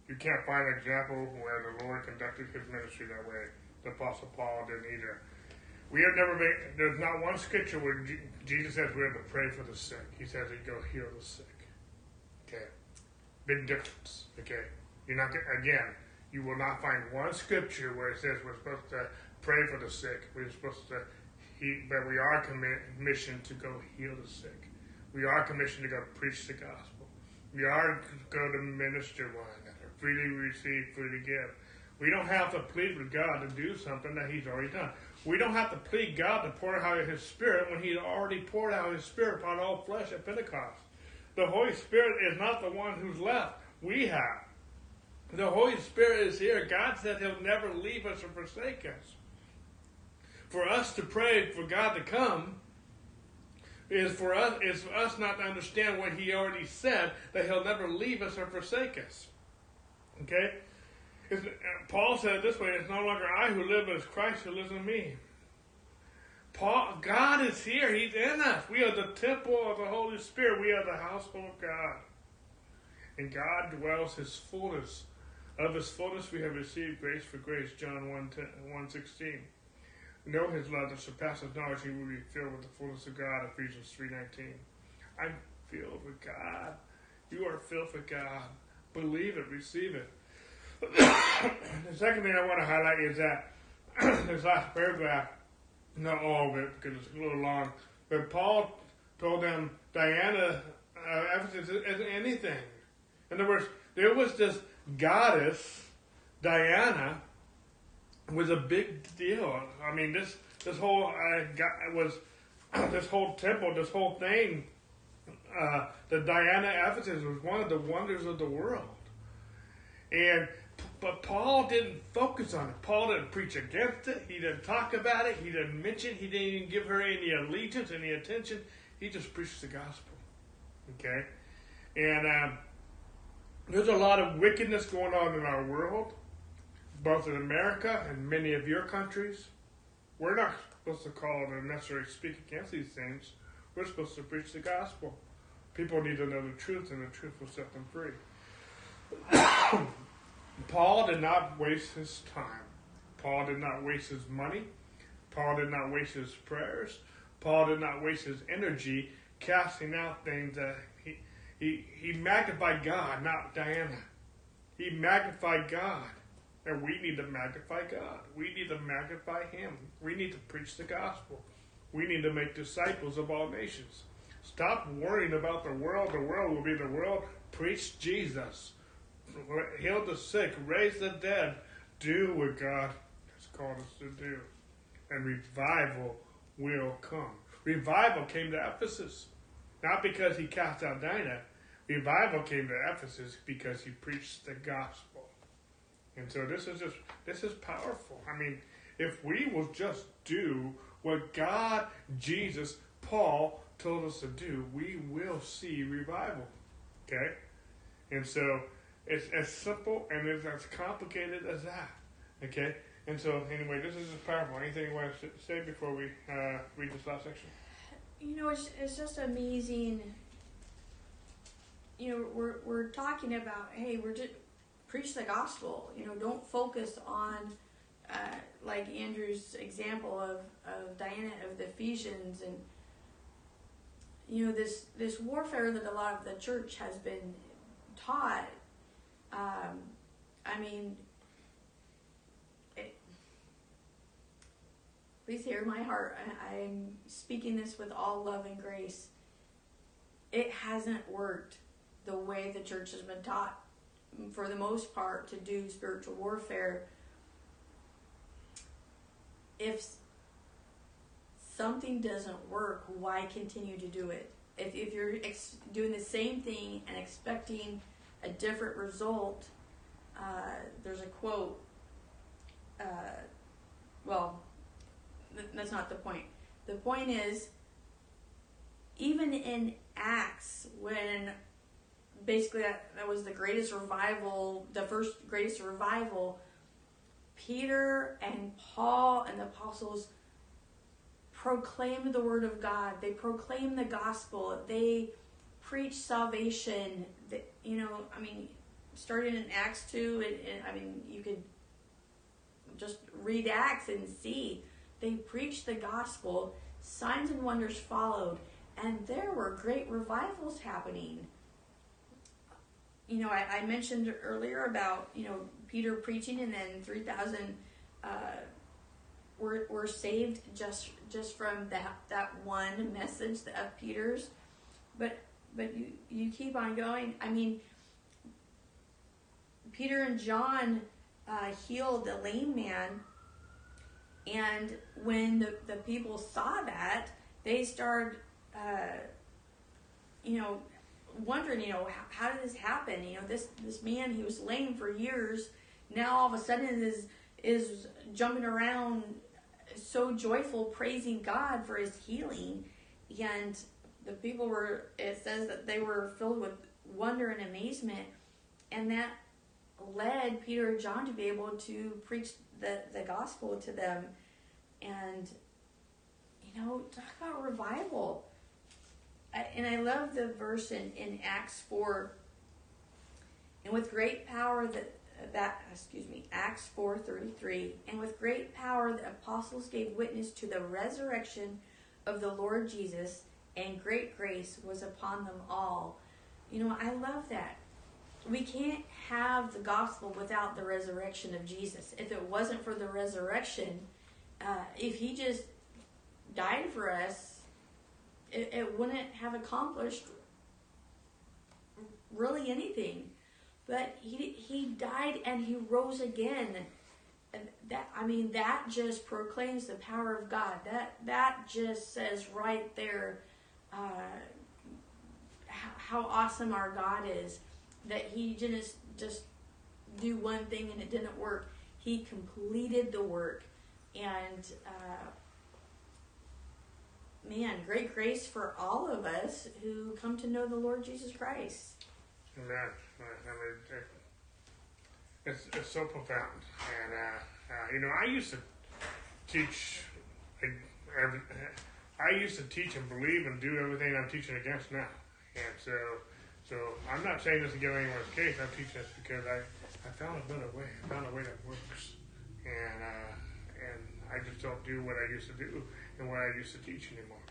You can't find an example where the Lord conducted His ministry that way. The Apostle Paul didn't either. We have never made. There's not one scripture where Jesus says we have to pray for the sick. He says he go heal the sick. Okay. Big difference. Okay. You're not again. You will not find one scripture where it says we're supposed to pray for the sick. We're supposed to, he, but we are commissioned to go heal the sick. We are commissioned to go preach the gospel. We are to go to minister one another. Freely receive, freely give. We don't have to plead with God to do something that He's already done. We don't have to plead God to pour out His Spirit when He already poured out His Spirit upon all flesh at Pentecost. The Holy Spirit is not the one who's left. We have. The Holy Spirit is here. God said He'll never leave us or forsake us. For us to pray for God to come is for us is for us not to understand what He already said that He'll never leave us or forsake us. Okay. It's, uh, Paul said it this way: "It's no longer I who live, but it's Christ who lives in me." Paul, God is here. He's in us. We are the temple of the Holy Spirit. We are the household of God, and God dwells His fullness of his fullness we have received grace for grace, John 1, 10, 1 16. Know his love that surpasses knowledge, he will be filled with the fullness of God, Ephesians 3 19. I'm filled with God. You are filled with God. Believe it, receive it. The second thing I want to highlight is that this last paragraph, not all of it because it's a little long, but Paul told them Diana, uh, Ephesus isn't anything. In other words, there was this goddess Diana was a big deal. I mean, this this whole uh, got, was this whole temple, this whole thing. Uh, the Diana Ephesus was one of the wonders of the world, and but Paul didn't focus on it. Paul didn't preach against it. He didn't talk about it. He didn't mention. He didn't even give her any allegiance, any attention. He just preached the gospel. Okay, and. Um, there's a lot of wickedness going on in our world, both in America and many of your countries. We're not supposed to call it necessarily speak against these things. We're supposed to preach the gospel. People need to know the truth, and the truth will set them free. Paul did not waste his time. Paul did not waste his money. Paul did not waste his prayers. Paul did not waste his energy casting out things that he, he he magnified God, not Diana. He magnified God. And we need to magnify God. We need to magnify Him. We need to preach the gospel. We need to make disciples of all nations. Stop worrying about the world. The world will be the world. Preach Jesus. Heal the sick. Raise the dead. Do what God has called us to do. And revival will come. Revival came to Ephesus. Not because he cast out Diana, revival came to Ephesus because he preached the gospel. And so this is just this is powerful. I mean, if we will just do what God, Jesus, Paul told us to do, we will see revival. Okay? And so it's as simple and it's as complicated as that. Okay? And so, anyway, this is powerful. Anything you want to say before we uh, read this last section? You know, it's, it's just amazing you know, we're, we're talking about, hey, we're just preach the gospel. You know, don't focus on, uh, like Andrew's example of, of Diana of the Ephesians and, you know, this, this warfare that a lot of the church has been taught. Um, I mean, it, please hear my heart. I, I'm speaking this with all love and grace. It hasn't worked the way the church has been taught, for the most part, to do spiritual warfare. If something doesn't work, why continue to do it? If, if you're ex- doing the same thing and expecting a different result, uh, there's a quote. Uh, well, th- that's not the point. The point is, even in Acts, when basically that, that was the greatest revival, the first greatest revival, Peter and Paul and the apostles proclaimed the word of God. They proclaimed the gospel. They preached salvation. That you know, I mean, starting in Acts two, and, and I mean, you could just read Acts and see they preached the gospel. Signs and wonders followed, and there were great revivals happening. You know, I, I mentioned earlier about you know Peter preaching, and then three thousand. Uh, were, were saved just just from that that one message of Peter's, but but you you keep on going. I mean, Peter and John uh, healed the lame man, and when the, the people saw that, they started, uh, you know, wondering, you know, how, how did this happen? You know, this this man he was lame for years, now all of a sudden is is jumping around so joyful praising God for his healing and the people were it says that they were filled with wonder and amazement and that led Peter and John to be able to preach the, the gospel to them. And you know talk about revival. I, and I love the verse in, in Acts 4 and with great power that that excuse me acts 4.33 and with great power the apostles gave witness to the resurrection of the lord jesus and great grace was upon them all. You know i love that. We can't have the gospel without the resurrection of jesus. If it wasn't for the resurrection uh, if he just died for us it, it wouldn't have accomplished really anything. But he he died and he rose again. And that i mean that just proclaims the power of god. That that just says right there uh, how, awesome our god is that he didn't just do one thing and it didn't work he completed the work and uh, man great grace for all of us who come to know the lord jesus christ Amen. I mean, it's, it's so profound. And, uh, uh, you know, I used to teach, every, I used to teach and believe and do everything I'm teaching against now. And so, so I'm not saying this to get anyone's case. I'm teaching this because I, I found a better way. I found a way that works. And, uh, and I just don't do what I used to do and what I used to teach anymore.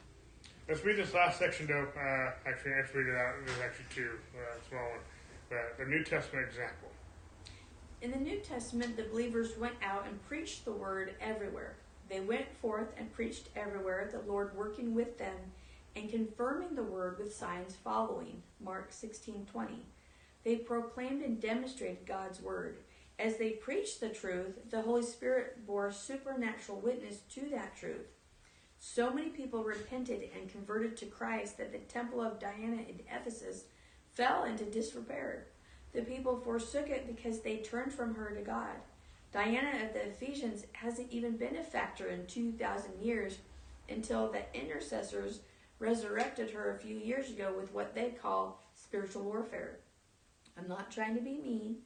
Let's read this last section, though. Uh, actually, let's read it out. There's actually two uh, small ones. The, the New Testament example. In the New Testament, the believers went out and preached the word everywhere. They went forth and preached everywhere, the Lord working with them and confirming the word with signs following. Mark 16:20. They proclaimed and demonstrated God's word. As they preached the truth, the Holy Spirit bore supernatural witness to that truth. So many people repented and converted to Christ that the temple of Diana in Ephesus fell into disrepair. The people forsook it because they turned from her to God. Diana of the Ephesians hasn't even been a factor in 2,000 years until the intercessors resurrected her a few years ago with what they call spiritual warfare. I'm not trying to be mean.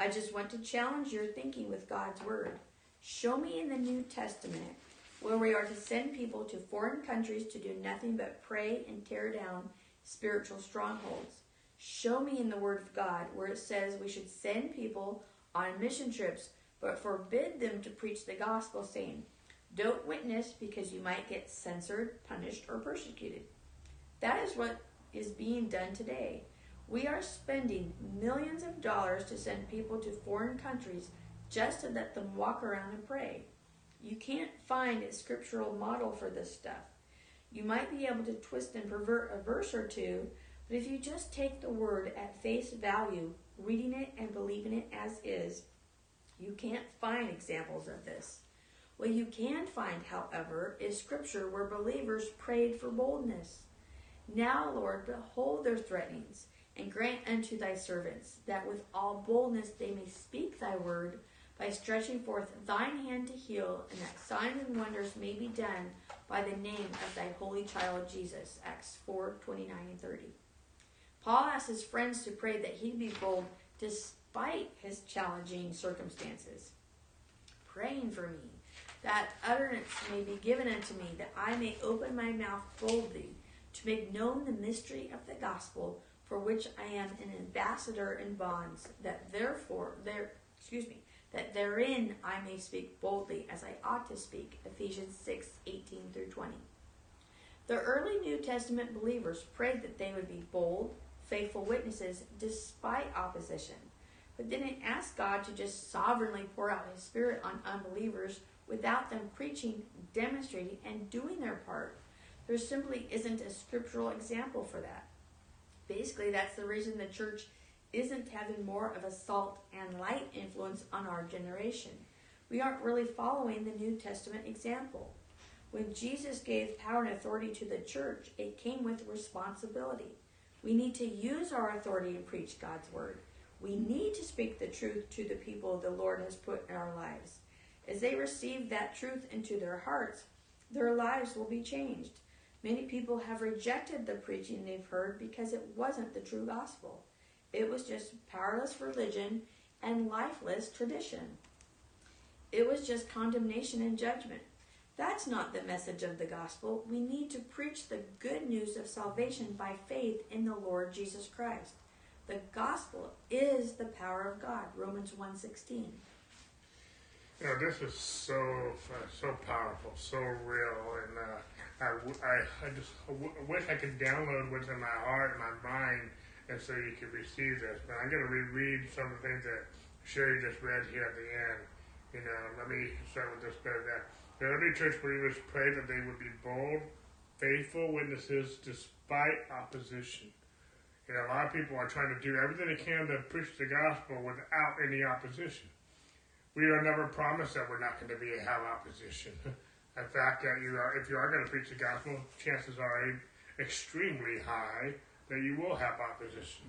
I just want to challenge your thinking with God's Word. Show me in the New Testament where we are to send people to foreign countries to do nothing but pray and tear down spiritual strongholds. Show me in the Word of God where it says we should send people on mission trips but forbid them to preach the gospel, saying, Don't witness because you might get censored, punished, or persecuted. That is what is being done today. We are spending millions of dollars to send people to foreign countries just to let them walk around and pray. You can't find a scriptural model for this stuff. You might be able to twist and pervert a verse or two, But if you just take the word at face value, reading it and believing it as is, you can't find examples of this. What you can find, however, is scripture where believers prayed for boldness. Now, Lord, behold their threatenings, and grant unto thy servants that with all boldness they may speak thy word by stretching forth thine hand to heal, and that signs and wonders may be done by the name of thy holy child Jesus. Acts 4 29 and 30. Paul asked his friends to pray that he be bold despite his challenging circumstances. Praying for me, that utterance may be given unto me, that I may open my mouth boldly to make known the mystery of the gospel, for which I am an ambassador in bonds, that therefore there excuse me, that therein I may speak boldly as I ought to speak. Ephesians 6 18 through 20. The early New Testament believers prayed that they would be bold, faithful witnesses despite opposition, but didn't ask God to just sovereignly pour out His Spirit on unbelievers without them preaching, demonstrating, and doing their part. There simply isn't a scriptural example for that. Basically, that's the reason the church isn't having more of a salt and light influence on our generation. We aren't really following the New Testament example. When Jesus gave power and authority to the church, it came with responsibility. We need to use our authority to preach God's word. We need to speak the truth to the people the Lord has put in our lives. As they receive that truth into their hearts, their lives will be changed. Many people have rejected the preaching they've heard because it wasn't the true gospel. It was just powerless religion and lifeless tradition. It was just condemnation and judgment. That's not the message of the gospel. We need to preach the good news of salvation by faith in the Lord Jesus Christ. The gospel is the power of God. Romans 1:16. You know, this is so uh, so powerful, so real, and uh, I, I, I just wish I could download what's in my heart and my mind and so you can receive this. But I'm going to reread some of the things that Sherry just read here at the end. You know, let me start with this that the early church believers prayed that they would be bold, faithful witnesses despite opposition. You know, a lot of people are trying to do everything they can to preach the gospel without any opposition. We are never promised that we're not going to be have opposition. In fact, that you are, if you are going to preach the gospel, chances are extremely high that you will have opposition.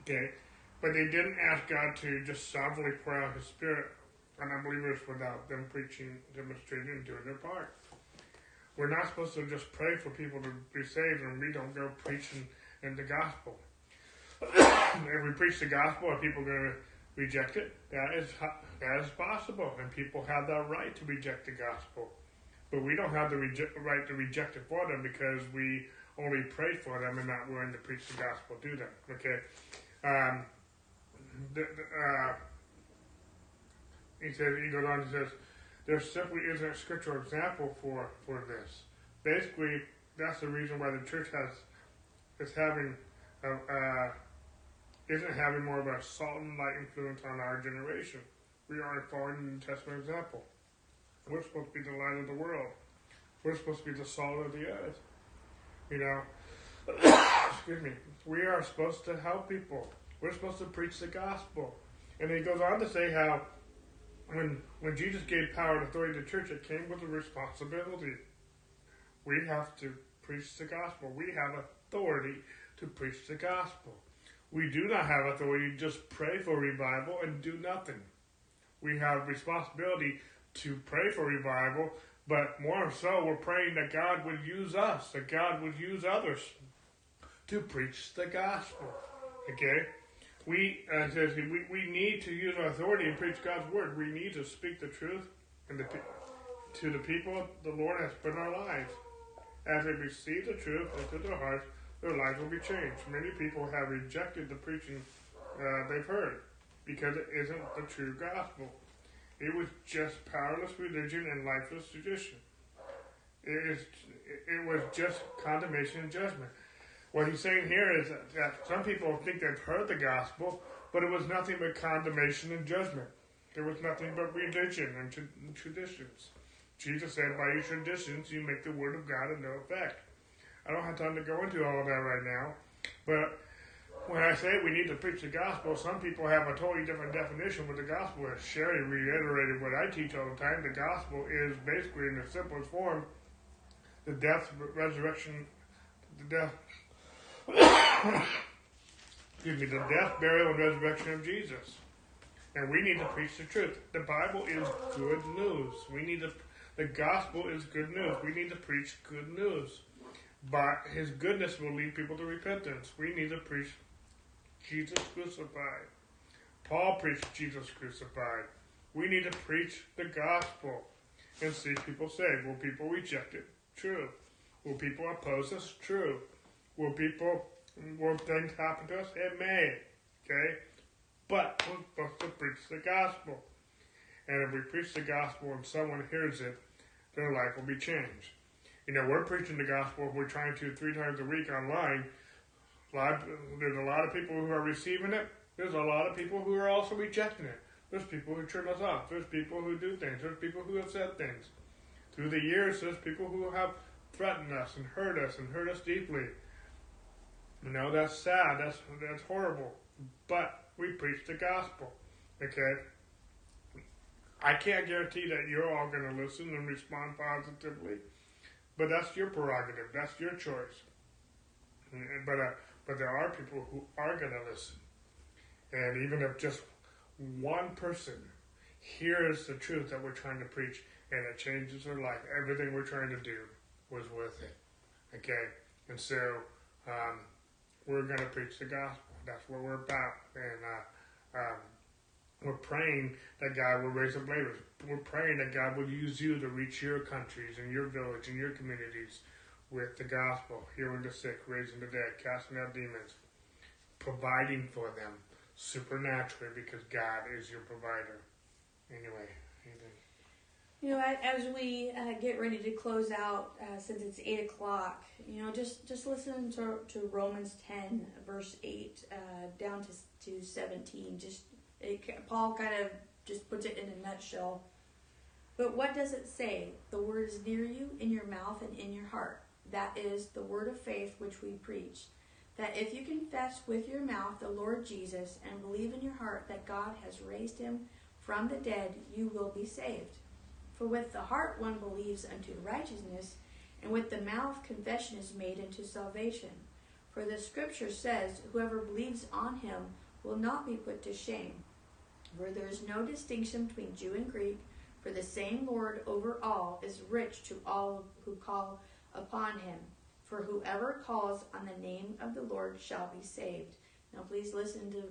Okay? But they didn't ask God to just sovereignly pour out His Spirit on unbelievers without them preaching, demonstrating, and doing their part. We're not supposed to just pray for people to be saved and we don't go preaching in the gospel. if we preach the gospel, are people going to reject it? That is, that is possible, and people have that right to reject the gospel. But we don't have the right to reject it for them because we only pray for them and not willing to preach the gospel to them. Okay. Um, the, uh, he says he goes on. He says there simply isn't a scriptural example for for this. Basically, that's the reason why the church has is having a, uh, isn't having more of a salt and light influence on our generation. We aren't following the New Testament example. We're supposed to be the light of the world. We're supposed to be the salt of the earth. You know, excuse me. We are supposed to help people. We're supposed to preach the gospel. And he goes on to say how when when Jesus gave power and authority to the church, it came with a responsibility. We have to preach the gospel. We have authority to preach the gospel. We do not have authority to just pray for revival and do nothing. We have responsibility to pray for revival, but more so, we're praying that God would use us, that God would use others to preach the gospel. Okay? We, uh, says we, we need to use our authority and preach God's word. We need to speak the truth and the, to the people the Lord has put in our lives. As they receive the truth into their hearts, their lives will be changed. Many people have rejected the preaching uh, they've heard because it isn't the true gospel. It was just powerless religion and lifeless tradition. It, is, it was just condemnation and judgment. What he's saying here is that some people think they've heard the gospel, but it was nothing but condemnation and judgment. There was nothing but religion and traditions. Jesus said, by your traditions, you make the word of God of no effect. I don't have time to go into all of that right now. But when I say we need to preach the gospel, some people have a totally different definition what the gospel is. Sherry reiterated what I teach all the time. The gospel is basically, in the simplest form, the death, resurrection, the death, excuse me, the death, burial, and resurrection of Jesus. And we need to preach the truth. The Bible is good news. We need to, the gospel is good news. We need to preach good news. But his goodness will lead people to repentance. We need to preach Jesus crucified. Paul preached Jesus crucified. We need to preach the gospel and see people saved. Will people reject it? True. Will people oppose us? True. Will people, will things happen to us? It may. Okay? But we're supposed to preach the gospel. And if we preach the gospel and someone hears it, their life will be changed. You know, we're preaching the gospel. We're trying to three times a week online. Lot, there's a lot of people who are receiving it. There's a lot of people who are also rejecting it. There's people who turn us off. There's people who do things. There's people who have said things. Through the years, there's people who have threatened us and hurt us and hurt us deeply. You know, that's sad. That's that's horrible. But we preach the gospel. Okay? I can't guarantee that you're all going to listen and respond positively, but that's your prerogative. That's your choice. But uh, but there are people who are going to listen, and even if just one person hears the truth that we're trying to preach and it changes their life, everything we're trying to do was worth it. Okay, and so um, we're going to preach the gospel. That's what we're about, and uh, um, we're praying that God will raise up believers. We're praying that God will use you to reach your countries and your village and your communities with the gospel, healing the sick, raising the dead, casting out demons, providing for them supernaturally because God is your provider. Anyway, anything. You know, as we uh, get ready to close out, uh, since it's eight o'clock, you know, just just listen to, to Romans ten, verse eight, uh, down to to seventeen. Just it, Paul kind of just puts it in a nutshell. But what does it say? The word is near you, in your mouth and in your heart. That is the word of faith which we preach. That if you confess with your mouth the Lord Jesus and believe in your heart that God has raised him from the dead, you will be saved. For with the heart one believes unto righteousness, and with the mouth confession is made unto salvation. For the scripture says, Whoever believes on him will not be put to shame. For there is no distinction between Jew and Greek, for the same Lord over all is rich to all who call upon him. For whoever calls on the name of the Lord shall be saved. Now, please listen to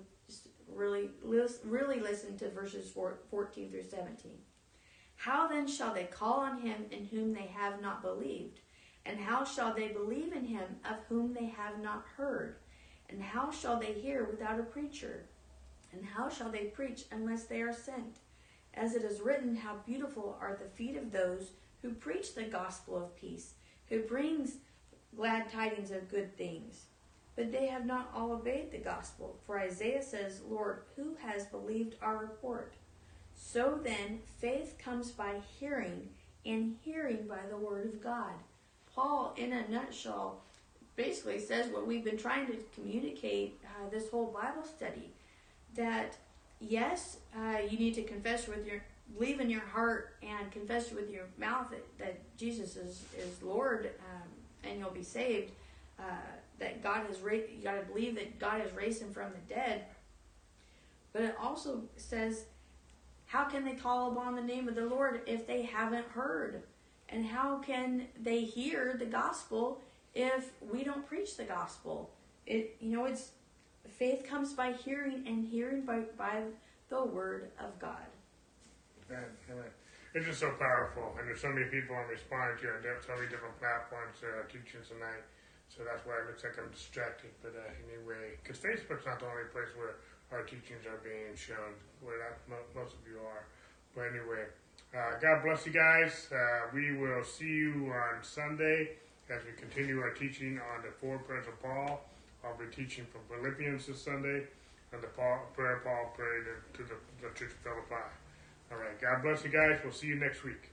really, really listen to verses 14 through 17. How then shall they call on him in whom they have not believed? And how shall they believe in him of whom they have not heard? And how shall they hear without a preacher? And how shall they preach unless they are sent? As it is written, How beautiful are the feet of those who preach the gospel of peace, who brings glad tidings of good things. But they have not all obeyed the gospel. For Isaiah says, Lord, who has believed our report? So then, faith comes by hearing, and hearing by the word of God. Paul, in a nutshell, basically says what we've been trying to communicate uh, this whole Bible study that yes, uh, you need to confess with your believe in your heart and confess with your mouth that, that Jesus is is Lord, um, and you'll be saved. Uh, that God has raised, you got to believe that God has raised him from the dead. But it also says how can they call upon the name of the Lord if they haven't heard? And how can they hear the gospel if we don't preach the gospel? It you know it's faith comes by hearing and hearing by, by the word of God. It's just so powerful, and there's so many people I'm responding to on so many different platforms uh, teaching tonight. So that's why it looks like I'm distracted. But uh, anyway, because Facebook's not the only place where our teachings are being shown, where that, most of you are. But anyway, uh, God bless you guys. Uh, we will see you on Sunday as we continue our teaching on the four prayers of Paul. I'll be teaching from Philippians this Sunday and the prayer Paul prayed to the, the Church of Philippi. All right. God bless you guys. We'll see you next week.